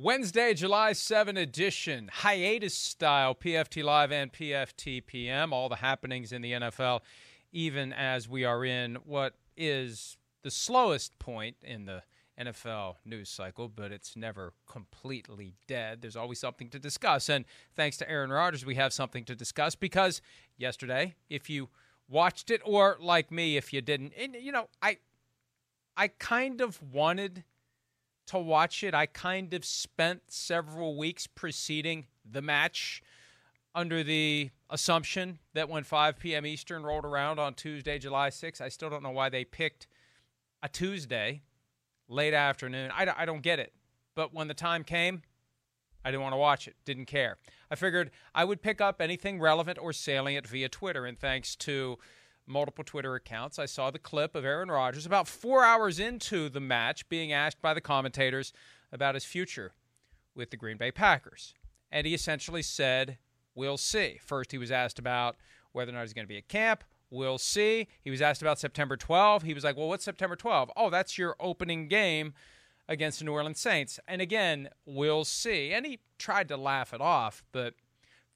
Wednesday, July 7 edition, hiatus style, PFT Live and PFT PM. All the happenings in the NFL, even as we are in what is the slowest point in the NFL news cycle, but it's never completely dead. There's always something to discuss. And thanks to Aaron Rodgers, we have something to discuss because yesterday, if you watched it, or like me, if you didn't, and, you know, I, I kind of wanted to watch it. I kind of spent several weeks preceding the match under the assumption that when 5 p.m. Eastern rolled around on Tuesday, July 6th, I still don't know why they picked a Tuesday, late afternoon. I, I don't get it. But when the time came, I didn't want to watch it, didn't care. I figured I would pick up anything relevant or salient via Twitter. And thanks to multiple Twitter accounts, I saw the clip of Aaron Rodgers about four hours into the match being asked by the commentators about his future with the Green Bay Packers. And he essentially said, We'll see. First, he was asked about whether or not he's going to be at camp. We'll see. He was asked about September 12. He was like, Well, what's September 12? Oh, that's your opening game against the New Orleans Saints. And again, we'll see. And he tried to laugh it off, but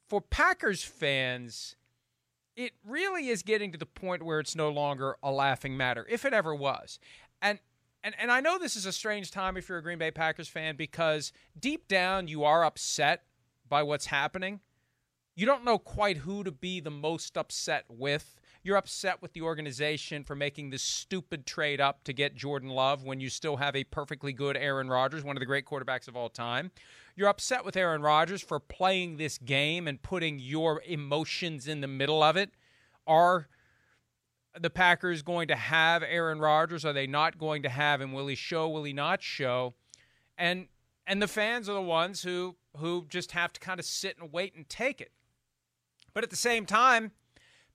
for Packers fans, it really is getting to the point where it's no longer a laughing matter, if it ever was. And and and I know this is a strange time if you're a Green Bay Packers fan because deep down you are upset by what's happening. You don't know quite who to be the most upset with. You're upset with the organization for making this stupid trade up to get Jordan Love when you still have a perfectly good Aaron Rodgers, one of the great quarterbacks of all time. You're upset with Aaron Rodgers for playing this game and putting your emotions in the middle of it. Are the Packers going to have Aaron Rodgers? Are they not going to have him? Will he show? Will he not show? And and the fans are the ones who who just have to kind of sit and wait and take it. But at the same time,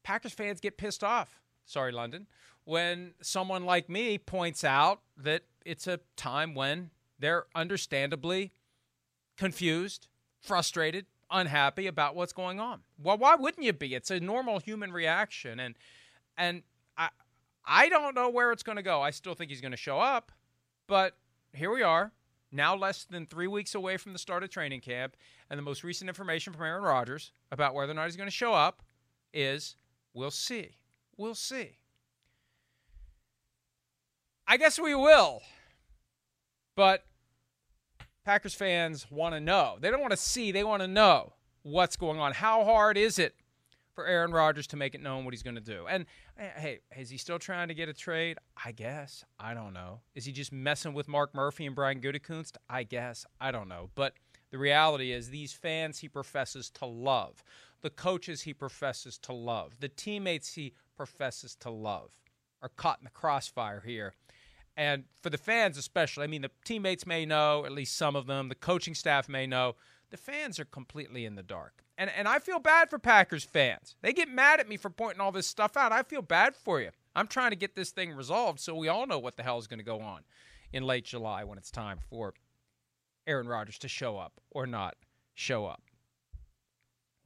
Packers fans get pissed off. Sorry, London. When someone like me points out that it's a time when they're understandably confused, frustrated, unhappy about what's going on. Well, why wouldn't you be? It's a normal human reaction and and I I don't know where it's going to go. I still think he's going to show up, but here we are, now less than 3 weeks away from the start of training camp, and the most recent information from Aaron Rodgers about whether or not he's going to show up is We'll see. We'll see. I guess we will. But Packers fans want to know. They don't want to see, they want to know what's going on. How hard is it for Aaron Rodgers to make it known what he's going to do? And eh, hey, is he still trying to get a trade? I guess. I don't know. Is he just messing with Mark Murphy and Brian Gutekunst? I guess. I don't know. But the reality is, these fans he professes to love the coaches he professes to love, the teammates he professes to love are caught in the crossfire here. And for the fans, especially, I mean, the teammates may know, at least some of them, the coaching staff may know. The fans are completely in the dark. And, and I feel bad for Packers fans. They get mad at me for pointing all this stuff out. I feel bad for you. I'm trying to get this thing resolved so we all know what the hell is going to go on in late July when it's time for Aaron Rodgers to show up or not show up.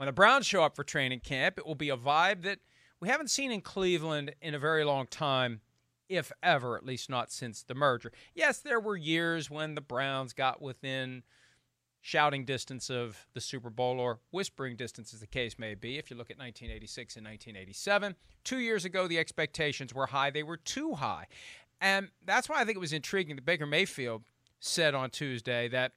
When the Browns show up for training camp, it will be a vibe that we haven't seen in Cleveland in a very long time, if ever, at least not since the merger. Yes, there were years when the Browns got within shouting distance of the Super Bowl or whispering distance, as the case may be. If you look at 1986 and 1987, two years ago, the expectations were high. They were too high. And that's why I think it was intriguing that Baker Mayfield said on Tuesday that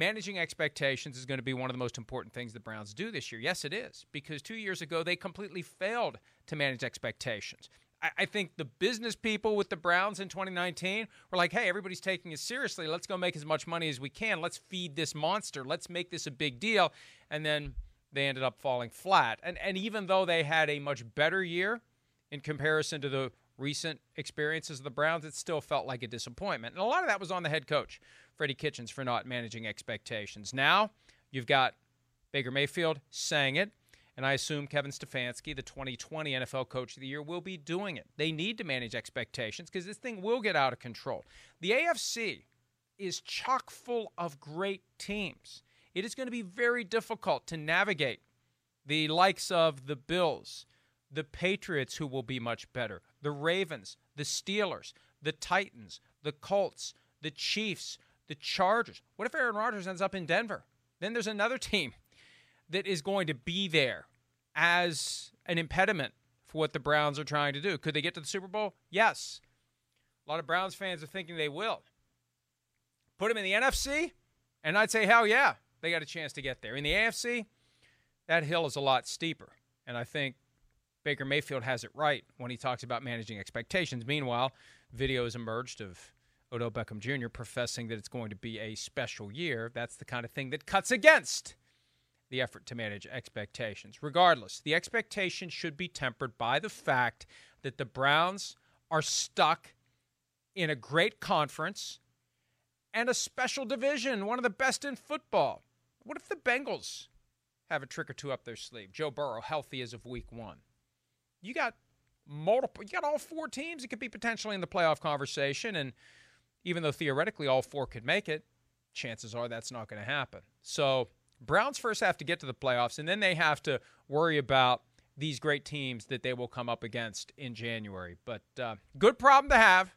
managing expectations is going to be one of the most important things the Browns do this year. Yes, it is, because two years ago they completely failed to manage expectations. I, I think the business people with the Browns in 2019 were like, hey, everybody's taking it seriously. Let's go make as much money as we can. Let's feed this monster. Let's make this a big deal. And then they ended up falling flat. And, and even though they had a much better year in comparison to the recent experiences of the Browns, it still felt like a disappointment. And a lot of that was on the head coach, Freddie Kitchens, for not managing expectations. Now you've got Baker Mayfield saying it, and I assume Kevin Stefanski, the 2020 NFL Coach of the Year, will be doing it. They need to manage expectations because this thing will get out of control. The AFC is chock full of great teams. It is going to be very difficult to navigate the likes of the Bills, the Patriots, who will be much better, the Ravens, the Steelers, the Titans, the Colts, the Chiefs, the Chargers. What if Aaron Rodgers ends up in Denver? Then there's another team that is going to be there as an impediment for what the Browns are trying to do. Could they get to the Super Bowl? Yes. A lot of Browns fans are thinking they will. Put them in the NFC, and I'd say, hell yeah, they got a chance to get there. In the AFC, that hill is a lot steeper. And I think Baker Mayfield has it right when he talks about managing expectations. Meanwhile, videos emerged of Odell Beckham Jr. professing that it's going to be a special year. That's the kind of thing that cuts against the effort to manage expectations. Regardless, the expectation should be tempered by the fact that the Browns are stuck in a great conference and a special division, one of the best in football. What if the Bengals have a trick or two up their sleeve? Joe Burrow, healthy as of week one. You got multiple, you got all four teams that could be potentially in the playoff conversation. And even though theoretically all four could make it, chances are that's not going to happen. So, Browns first have to get to the playoffs, and then they have to worry about these great teams that they will come up against in January. But uh, good problem to have.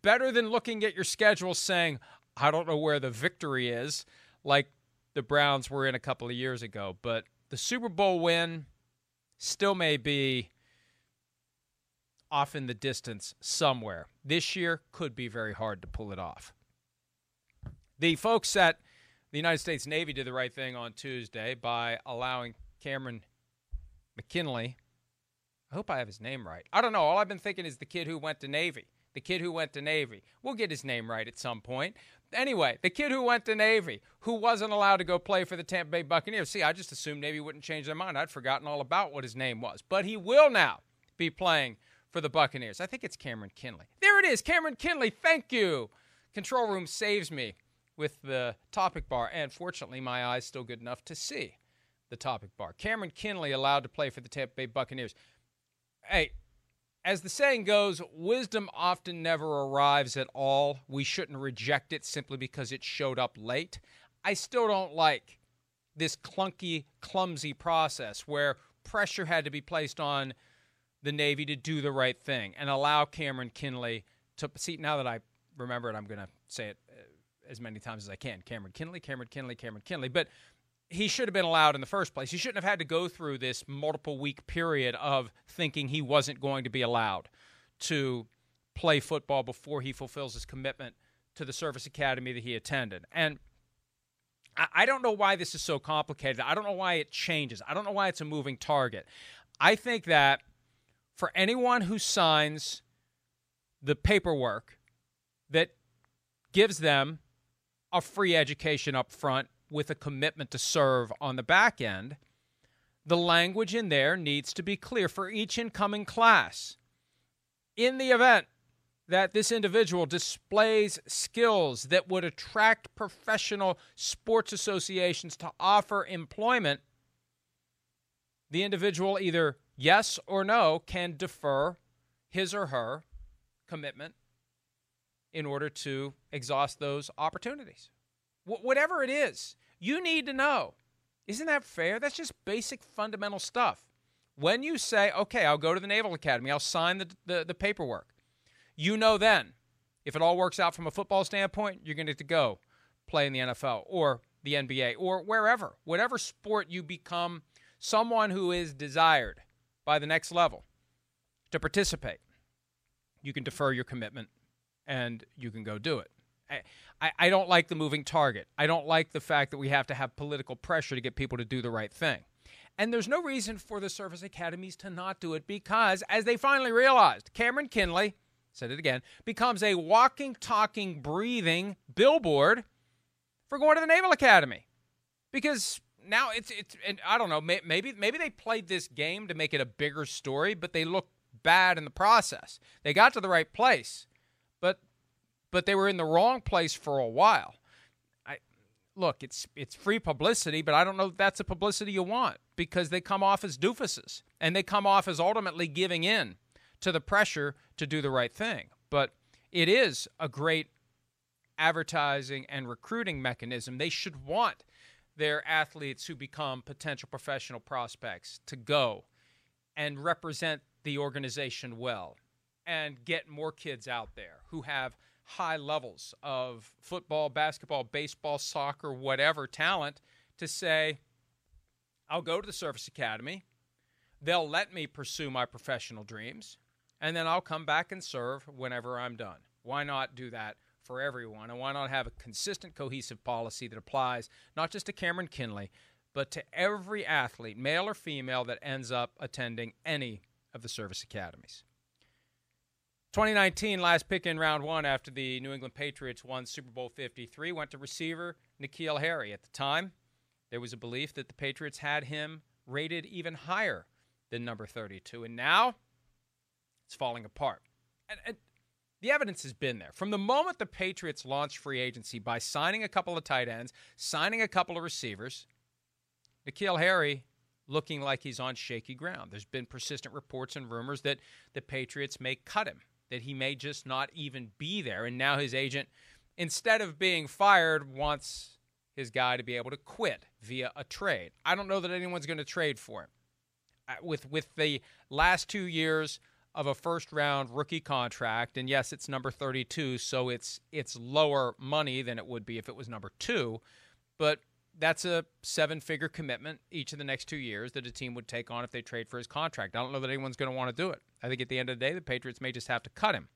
Better than looking at your schedule saying, I don't know where the victory is, like the Browns were in a couple of years ago. But the Super Bowl win still may be off in the distance somewhere. This year could be very hard to pull it off. The folks at the United States Navy did the right thing on Tuesday by allowing Cameron McKinley. I hope I have his name right. I don't know. All I've been thinking is the kid who went to Navy. The kid who went to Navy. We'll get his name right at some point. Anyway, the kid who went to Navy, who wasn't allowed to go play for the Tampa Bay Buccaneers. See, I just assumed Navy wouldn't change their mind. I'd forgotten all about what his name was. But he will now be playing for the Buccaneers. I think it's Cameron Kinley. There it is, Cameron Kinley. Thank you. Control room saves me with the topic bar, and fortunately, my eyes still good enough to see the topic bar. Cameron Kinley allowed to play for the Tampa Bay Buccaneers. Hey, as the saying goes, wisdom often never arrives at all. We shouldn't reject it simply because it showed up late. I still don't like this clunky, clumsy process where pressure had to be placed on the Navy to do the right thing and allow Cameron Kinley to see. Now that I remember it, I'm going to say it uh, as many times as I can. Cameron Kinley, Cameron Kinley, Cameron Kinley. But he should have been allowed in the first place. He shouldn't have had to go through this multiple week period of thinking he wasn't going to be allowed to play football before he fulfills his commitment to the service academy that he attended. And I don't know why this is so complicated. I don't know why it changes. I don't know why it's a moving target. I think that for anyone who signs the paperwork that gives them a free education up front with a commitment to serve on the back end, the language in there needs to be clear for each incoming class. In the event that this individual displays skills that would attract professional sports associations to offer employment, the individual either yes or no can defer his or her commitment in order to exhaust those opportunities. Wh- whatever it is, you need to know. Isn't that fair? That's just basic fundamental stuff. When you say, okay, I'll go to the Naval Academy, I'll sign the, the, the paperwork, you know then, if it all works out from a football standpoint, you're going to go play in the NFL or the NBA or wherever, whatever sport you become someone who is desired by the next level to participate, you can defer your commitment and you can go do it. I, I don't like the moving target. I don't like the fact that we have to have political pressure to get people to do the right thing. And there's no reason for the service academies to not do it because, as they finally realized, Cameron Kinley, said it again, becomes a walking, talking, breathing billboard for going to the Naval Academy. Because now it's it's and I don't know maybe maybe they played this game to make it a bigger story, but they look bad in the process. They got to the right place, but but they were in the wrong place for a while. I look, it's it's free publicity, but I don't know if that's the publicity you want because they come off as doofuses and they come off as ultimately giving in to the pressure to do the right thing. But it is a great advertising and recruiting mechanism. They should want their athletes who become potential professional prospects to go and represent the organization well and get more kids out there who have high levels of football, basketball, baseball, soccer, whatever talent to say, I'll go to the Service Academy. They'll let me pursue my professional dreams, and then I'll come back and serve whenever I'm done. Why not do that for everyone? And why not have a consistent, cohesive policy that applies not just to Cameron Kinley, but to every athlete, male or female, that ends up attending any of the service academies? 2019, last pick in round one after the New England Patriots won Super Bowl 53, went to receiver N'Keal Harry. At the time, there was a belief that the Patriots had him rated even higher than number 32. And now it's falling apart. And, and the evidence has been there. From the moment the Patriots launched free agency by signing a couple of tight ends, signing a couple of receivers, N'Keal Harry looking like he's on shaky ground. There's been persistent reports and rumors that the Patriots may cut him, that he may just not even be there. And now his agent, instead of being fired, wants his guy to be able to quit via a trade. I don't know that anyone's going to trade for him. Uh, with with the last two years of a first round rookie contract, and yes, it's number 32, so it's it's lower money than it would be if it was number two, but that's a seven figure commitment each of the next two years that a team would take on if they trade for his contract. I don't know that anyone's going to want to do it. I think at the end of the day, the Patriots may just have to cut him.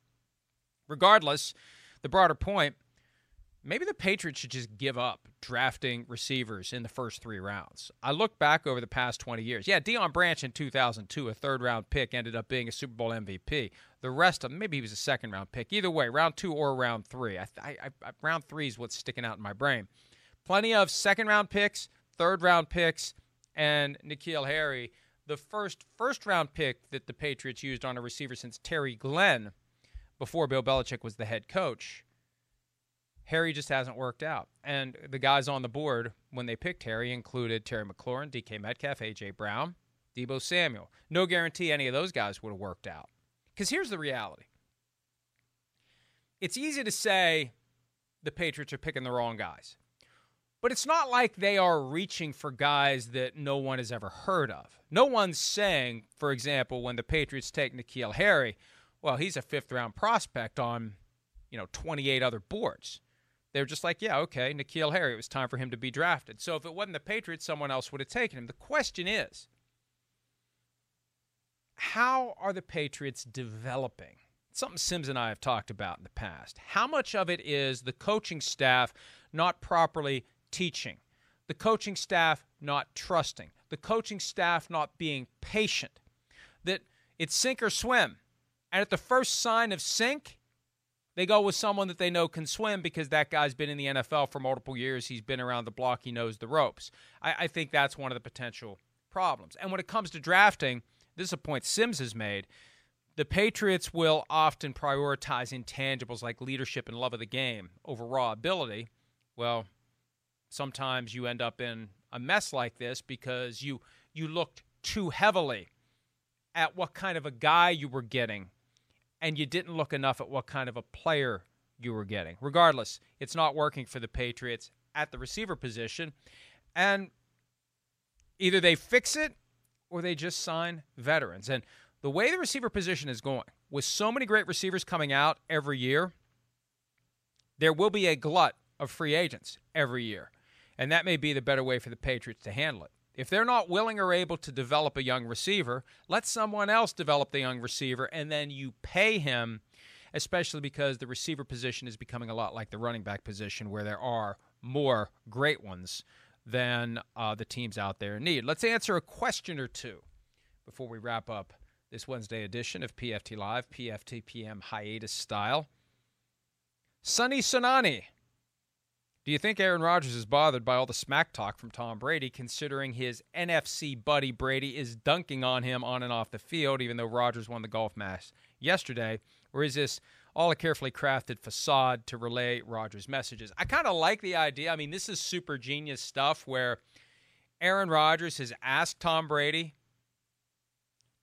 Regardless, the broader point maybe the Patriots should just give up drafting receivers in the first three rounds. I look back over the past 20 years. Yeah, Deion Branch in 2002, a third round pick, ended up being a Super Bowl MVP. The rest of them, maybe he was a second round pick. Either way, round two or round three. I, I, I, round three is what's sticking out in my brain. Plenty of second round picks, third round picks, and N'Keal Harry. The first first round pick that the Patriots used on a receiver since Terry Glenn before Bill Belichick was the head coach Harry just hasn't worked out. And the guys on the board when they picked Harry included Terry McLaurin, DK Metcalf, A.J. Brown, Deebo Samuel. No guarantee any of those guys would have worked out. Because here's the reality it's easy to say the Patriots are picking the wrong guys. But it's not like they are reaching for guys that no one has ever heard of. No one's saying, for example, when the Patriots take N'Keal Harry, well, he's a fifth round prospect on, you know, 28 other boards. They were just like, yeah, okay, N'Keal Harry, it was time for him to be drafted. So if it wasn't the Patriots, someone else would have taken him. The question is, how are the Patriots developing? Something Sims and I have talked about in the past. How much of it is the coaching staff not properly teaching, the coaching staff not trusting, the coaching staff not being patient, that it's sink or swim. And at the first sign of sink, they go with someone that they know can swim because that guy's been in the NFL for multiple years. He's been around the block. He knows the ropes. I, I think that's one of the potential problems. And when it comes to drafting, this is a point Sims has made. The Patriots will often prioritize intangibles like leadership and love of the game over raw ability. Well, sometimes you end up in a mess like this because you you looked too heavily at what kind of a guy you were getting and you didn't look enough at what kind of a player you were getting. Regardless, it's not working for the Patriots at the receiver position. And either they fix it or they just sign veterans. And the way the receiver position is going, with so many great receivers coming out every year, there will be a glut of free agents every year. And that may be the better way for the Patriots to handle it. If they're not willing or able to develop a young receiver, let someone else develop the young receiver and then you pay him, especially because the receiver position is becoming a lot like the running back position where there are more great ones than uh, the teams out there need. Let's answer a question or two before we wrap up this Wednesday edition of PFT Live, PFT PM hiatus style. Sunny Sonani Do you think Aaron Rodgers is bothered by all the smack talk from Tom Brady, considering his NFC buddy Brady is dunking on him on and off the field, even though Rodgers won the golf match yesterday? Or is this all a carefully crafted facade to relay Rodgers' messages? I kind of like the idea. I mean, this is super genius stuff where Aaron Rodgers has asked Tom Brady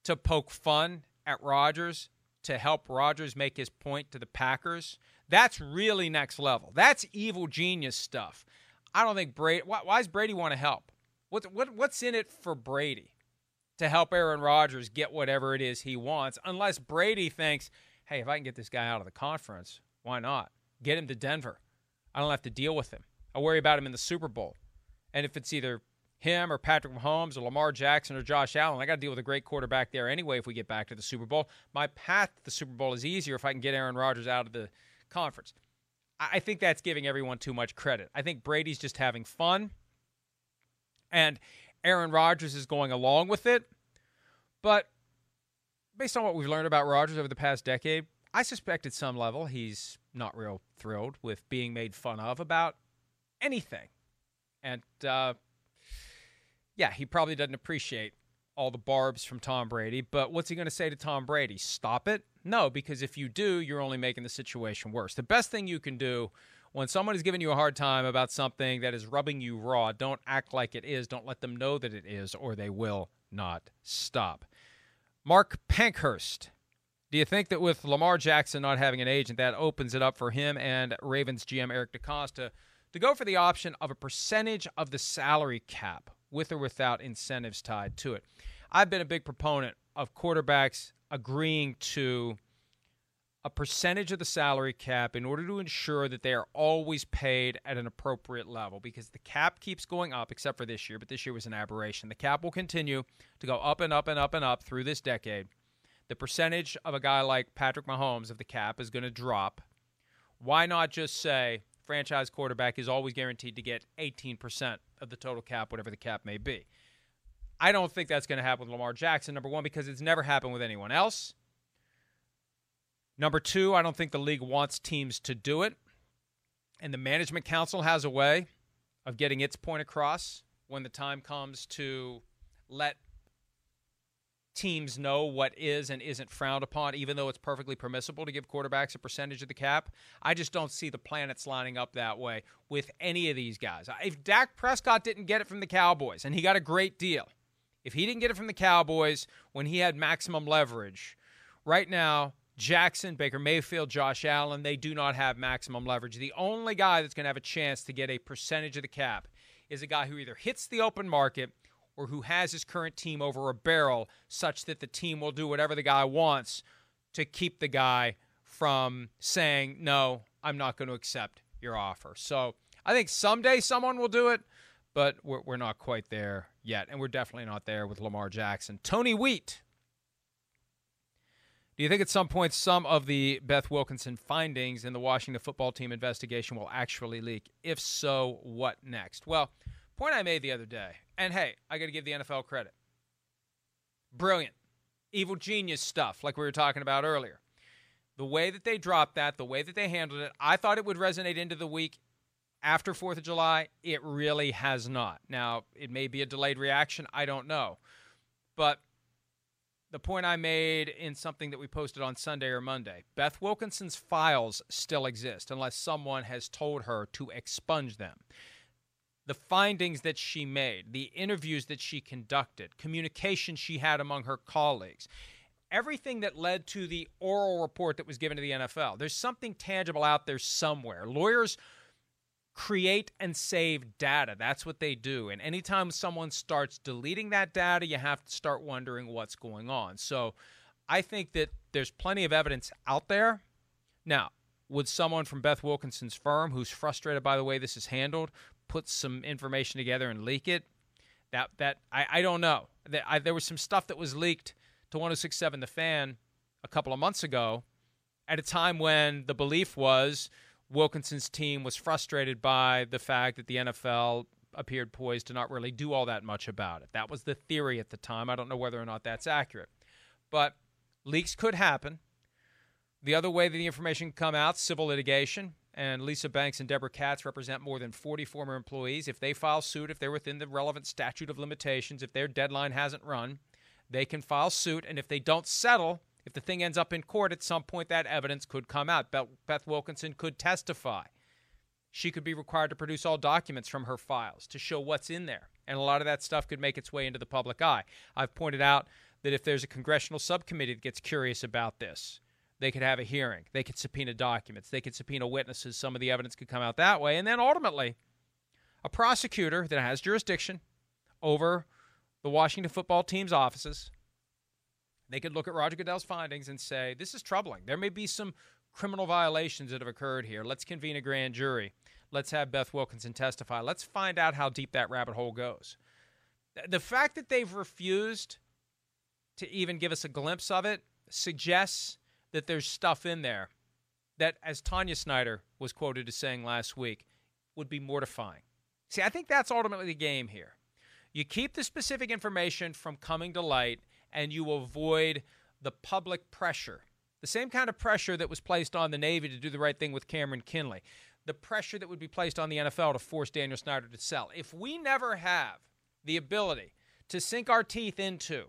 to poke fun at Rodgers to help Rodgers make his point to the Packers. That's really next level. That's evil genius stuff. I don't think Brady. Why, why does Brady want to help? What, what what's in it for Brady to help Aaron Rodgers get whatever it is he wants? Unless Brady thinks, hey, if I can get this guy out of the conference, why not? Get him to Denver. I don't have to deal with him. I worry about him in the Super Bowl. And if it's either him or Patrick Mahomes or Lamar Jackson or Josh Allen. I got to deal with a great quarterback there anyway if we get back to the Super Bowl. My path to the Super Bowl is easier if I can get Aaron Rodgers out of the conference. I think that's giving everyone too much credit. I think Brady's just having fun, and Aaron Rodgers is going along with it. But based on what we've learned about Rodgers over the past decade, I suspect at some level he's not real thrilled with being made fun of about anything. And uh, yeah, he probably doesn't appreciate all the barbs from Tom Brady, but what's he going to say to Tom Brady? Stop it? No, because if you do, you're only making the situation worse. The best thing you can do when someone is giving you a hard time about something that is rubbing you raw, don't act like it is. Don't let them know that it is, or they will not stop. Mark Pankhurst. Do you think that with Lamar Jackson not having an agent, that opens it up for him and Ravens GM Eric DeCosta to go for the option of a percentage of the salary cap? With or without incentives tied to it. I've been a big proponent of quarterbacks agreeing to a percentage of the salary cap in order to ensure that they are always paid at an appropriate level because the cap keeps going up, except for this year, but this year was an aberration. The cap will continue to go up and up and up and up through this decade. The percentage of a guy like Patrick Mahomes of the cap is going to drop. Why not just say franchise quarterback is always guaranteed to get 18% of the total cap, whatever the cap may be. I don't think that's going to happen with Lamar Jackson, number one, because it's never happened with anyone else. Number two, I don't think the league wants teams to do it. And the management council has a way of getting its point across when the time comes to let teams know what is and isn't frowned upon, even though it's perfectly permissible to give quarterbacks a percentage of the cap. I just don't see the planets lining up that way with any of these guys. If Dak Prescott didn't get it from the Cowboys, and he got a great deal, if he didn't get it from the Cowboys when he had maximum leverage, right now, Jackson, Baker Mayfield, Josh Allen, they do not have maximum leverage. The only guy that's going to have a chance to get a percentage of the cap is a guy who either hits the open market – or who has his current team over a barrel such that the team will do whatever the guy wants to keep the guy from saying, no, I'm not going to accept your offer. So I think someday someone will do it, but we're, we're not quite there yet. And we're definitely not there with Lamar Jackson. Tony Wheat. Do you think at some point some of the Beth Wilkinson findings in the Washington football team investigation will actually leak? If so, what next? Well, point I made the other day and hey, I got to give the NFL credit. Brilliant. Evil genius stuff, like we were talking about earlier. The way that they dropped that, the way that they handled it, I thought it would resonate into the week after 4th of July. It really has not. Now, it may be a delayed reaction. I don't know. But the point I made in something that we posted on Sunday or Monday Beth Wilkinson's files still exist unless someone has told her to expunge them the findings that she made, the interviews that she conducted, communication she had among her colleagues, everything that led to the oral report that was given to the NFL. There's something tangible out there somewhere. Lawyers create and save data. That's what they do. And anytime someone starts deleting that data, you have to start wondering what's going on. So I think that there's plenty of evidence out there. Now, would someone from Beth Wilkinson's firm, who's frustrated by the way this is handled, put some information together and leak it. That that I, I don't know. That I, there was some stuff that was leaked to 1067 The Fan a couple of months ago, at a time when the belief was Wilkinson's team was frustrated by the fact that the NFL appeared poised to not really do all that much about it. That was the theory at the time. I don't know whether or not that's accurate, but leaks could happen. The other way that the information come out, civil litigation, and Lisa Banks and Deborah Katz represent more than 40 former employees. If they file suit, if they're within the relevant statute of limitations, if their deadline hasn't run, they can file suit. And if they don't settle, if the thing ends up in court at some point, that evidence could come out. Beth Wilkinson could testify. She could be required to produce all documents from her files to show what's in there. And a lot of that stuff could make its way into the public eye. I've pointed out that if there's a congressional subcommittee that gets curious about this, they could have a hearing. They could subpoena documents. They could subpoena witnesses. Some of the evidence could come out that way. And then ultimately, a prosecutor that has jurisdiction over the Washington football team's offices, they could look at Roger Goodell's findings and say, this is troubling. There may be some criminal violations that have occurred here. Let's convene a grand jury. Let's have Beth Wilkinson testify. Let's find out how deep that rabbit hole goes. The fact that they've refused to even give us a glimpse of it suggests that there's stuff in there that, as Tanya Snyder was quoted as saying last week, would be mortifying. See, I think that's ultimately the game here. You keep the specific information from coming to light and you avoid the public pressure. The same kind of pressure that was placed on the Navy to do the right thing with Cameron Kinley. The pressure that would be placed on the NFL to force Daniel Snyder to sell. If we never have the ability to sink our teeth into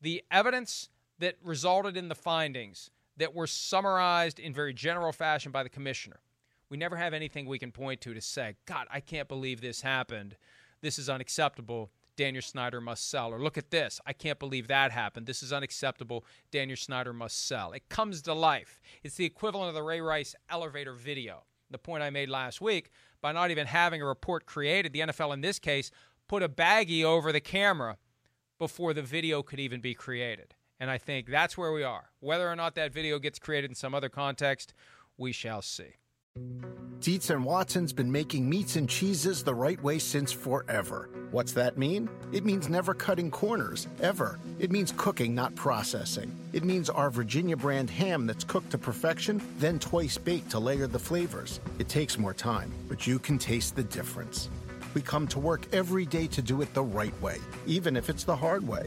the evidence that resulted in the findings that were summarized in very general fashion by the commissioner. We never have anything we can point to to say, God, I can't believe this happened. This is unacceptable. Daniel Snyder must sell. Or look at this. I can't believe that happened. This is unacceptable. Daniel Snyder must sell. It comes to life. It's the equivalent of the Ray Rice elevator video. The point I made last week by not even having a report created, the NFL in this case put a baggie over the camera before the video could even be created. And I think that's where we are. Whether or not that video gets created in some other context, we shall see. Dietz and Watson's been making meats and cheeses the right way since forever. What's that mean? It means never cutting corners, ever. It means cooking, not processing. It means our Virginia brand ham that's cooked to perfection, then twice baked to layer the flavors. It takes more time, but you can taste the difference. We come to work every day to do it the right way, even if it's the hard way.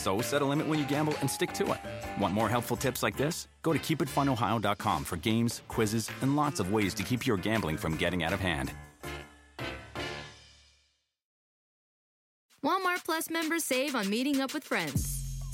So set a limit when you gamble and stick to it. Want more helpful tips like this? Go to keepitfunohio.com for games, quizzes, and lots of ways to keep your gambling from getting out of hand. Walmart Plus members save on meeting up with friends.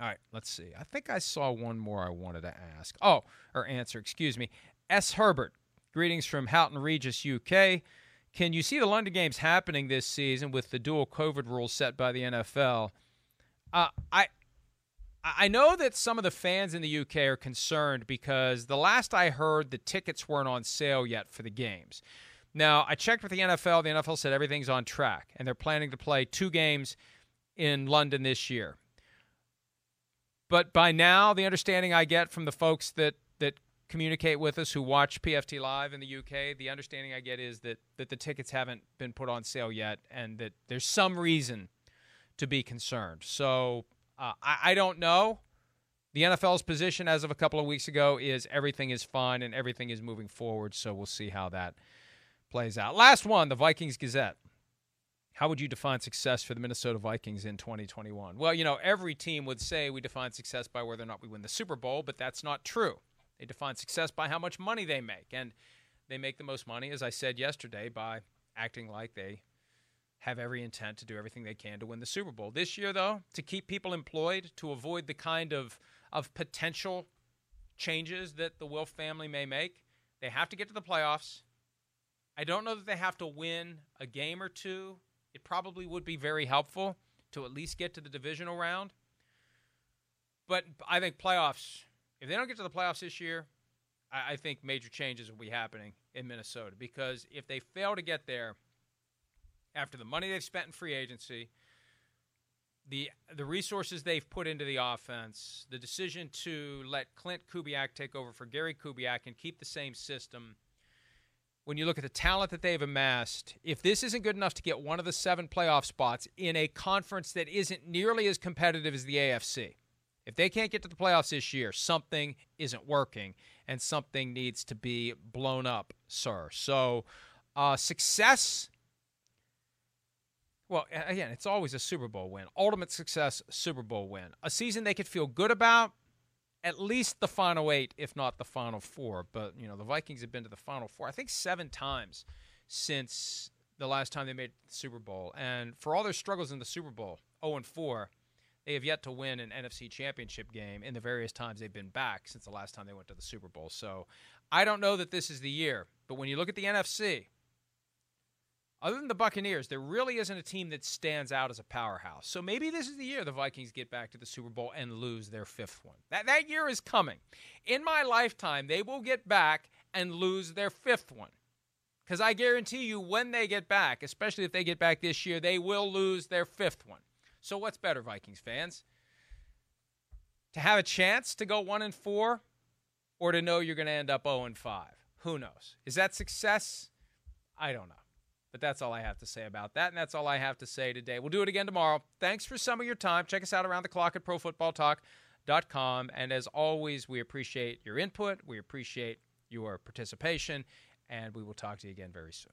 All right, let's see. I think I saw one more I wanted to ask. Oh, or answer, excuse me. S. Herbert, greetings from Houghton Regis, UK. Can you see the London games happening this season with the dual COVID rules set by the NFL? Uh, I I know that some of the fans in the UK are concerned because the last I heard, the tickets weren't on sale yet for the games. Now, I checked with the NFL. The NFL said everything's on track, and they're planning to play two games in London this year. But by now, the understanding I get from the folks that that communicate with us who watch PFT live in the UK, the understanding I get is that that the tickets haven't been put on sale yet, and that there's some reason to be concerned. So uh, I, I don't know. The NFL's position as of a couple of weeks ago is everything is fine and everything is moving forward. So we'll see how that plays out. Last one, the Vikings Gazette. How would you define success for the Minnesota Vikings in 2021? Well, you know, every team would say we define success by whether or not we win the Super Bowl, but that's not true. They define success by how much money they make. And they make the most money, as I said yesterday, by acting like they have every intent to do everything they can to win the Super Bowl. This year, though, to keep people employed, to avoid the kind of, of potential changes that the Wilf family may make, they have to get to the playoffs. I don't know that they have to win a game or two it probably would be very helpful to at least get to the divisional round. But I think playoffs, if they don't get to the playoffs this year, I, I think major changes will be happening in Minnesota because if they fail to get there after the money they've spent in free agency, the the resources they've put into the offense, the decision to let Klint Kubiak take over for Gary Kubiak and keep the same system. When you look at the talent that they've amassed, if this isn't good enough to get one of the seven playoff spots in a conference that isn't nearly as competitive as the AFC, if they can't get to the playoffs this year, something isn't working and something needs to be blown up, sir. So, uh, success well, again, it's always a Super Bowl win. Ultimate success, Super Bowl win. A season they could feel good about, at least the final eight, if not the final four. But, you know, the Vikings have been to the final four, I think seven times since the last time they made the Super Bowl. And for all their struggles in the Super Bowl, 0 and 4, they have yet to win an NFC championship game in the various times they've been back since the last time they went to the Super Bowl. So I don't know that this is the year. But when you look at the NFC, other than the Buccaneers, there really isn't a team that stands out as a powerhouse. So maybe this is the year the Vikings get back to the Super Bowl and lose their fifth one. That that year is coming. In my lifetime, they will get back and lose their fifth one. Cuz I guarantee you when they get back, especially if they get back this year, they will lose their fifth one. So what's better, Vikings fans? To have a chance to go 1 and 4 or to know you're going to end up 0 and 5? Who knows? Is that success? I don't know. But that's all I have to say about that. And that's all I have to say today. We'll do it again tomorrow. Thanks for some of your time. Check us out around the clock at profootballtalk.com. And as always, we appreciate your input, we appreciate your participation, and we will talk to you again very soon.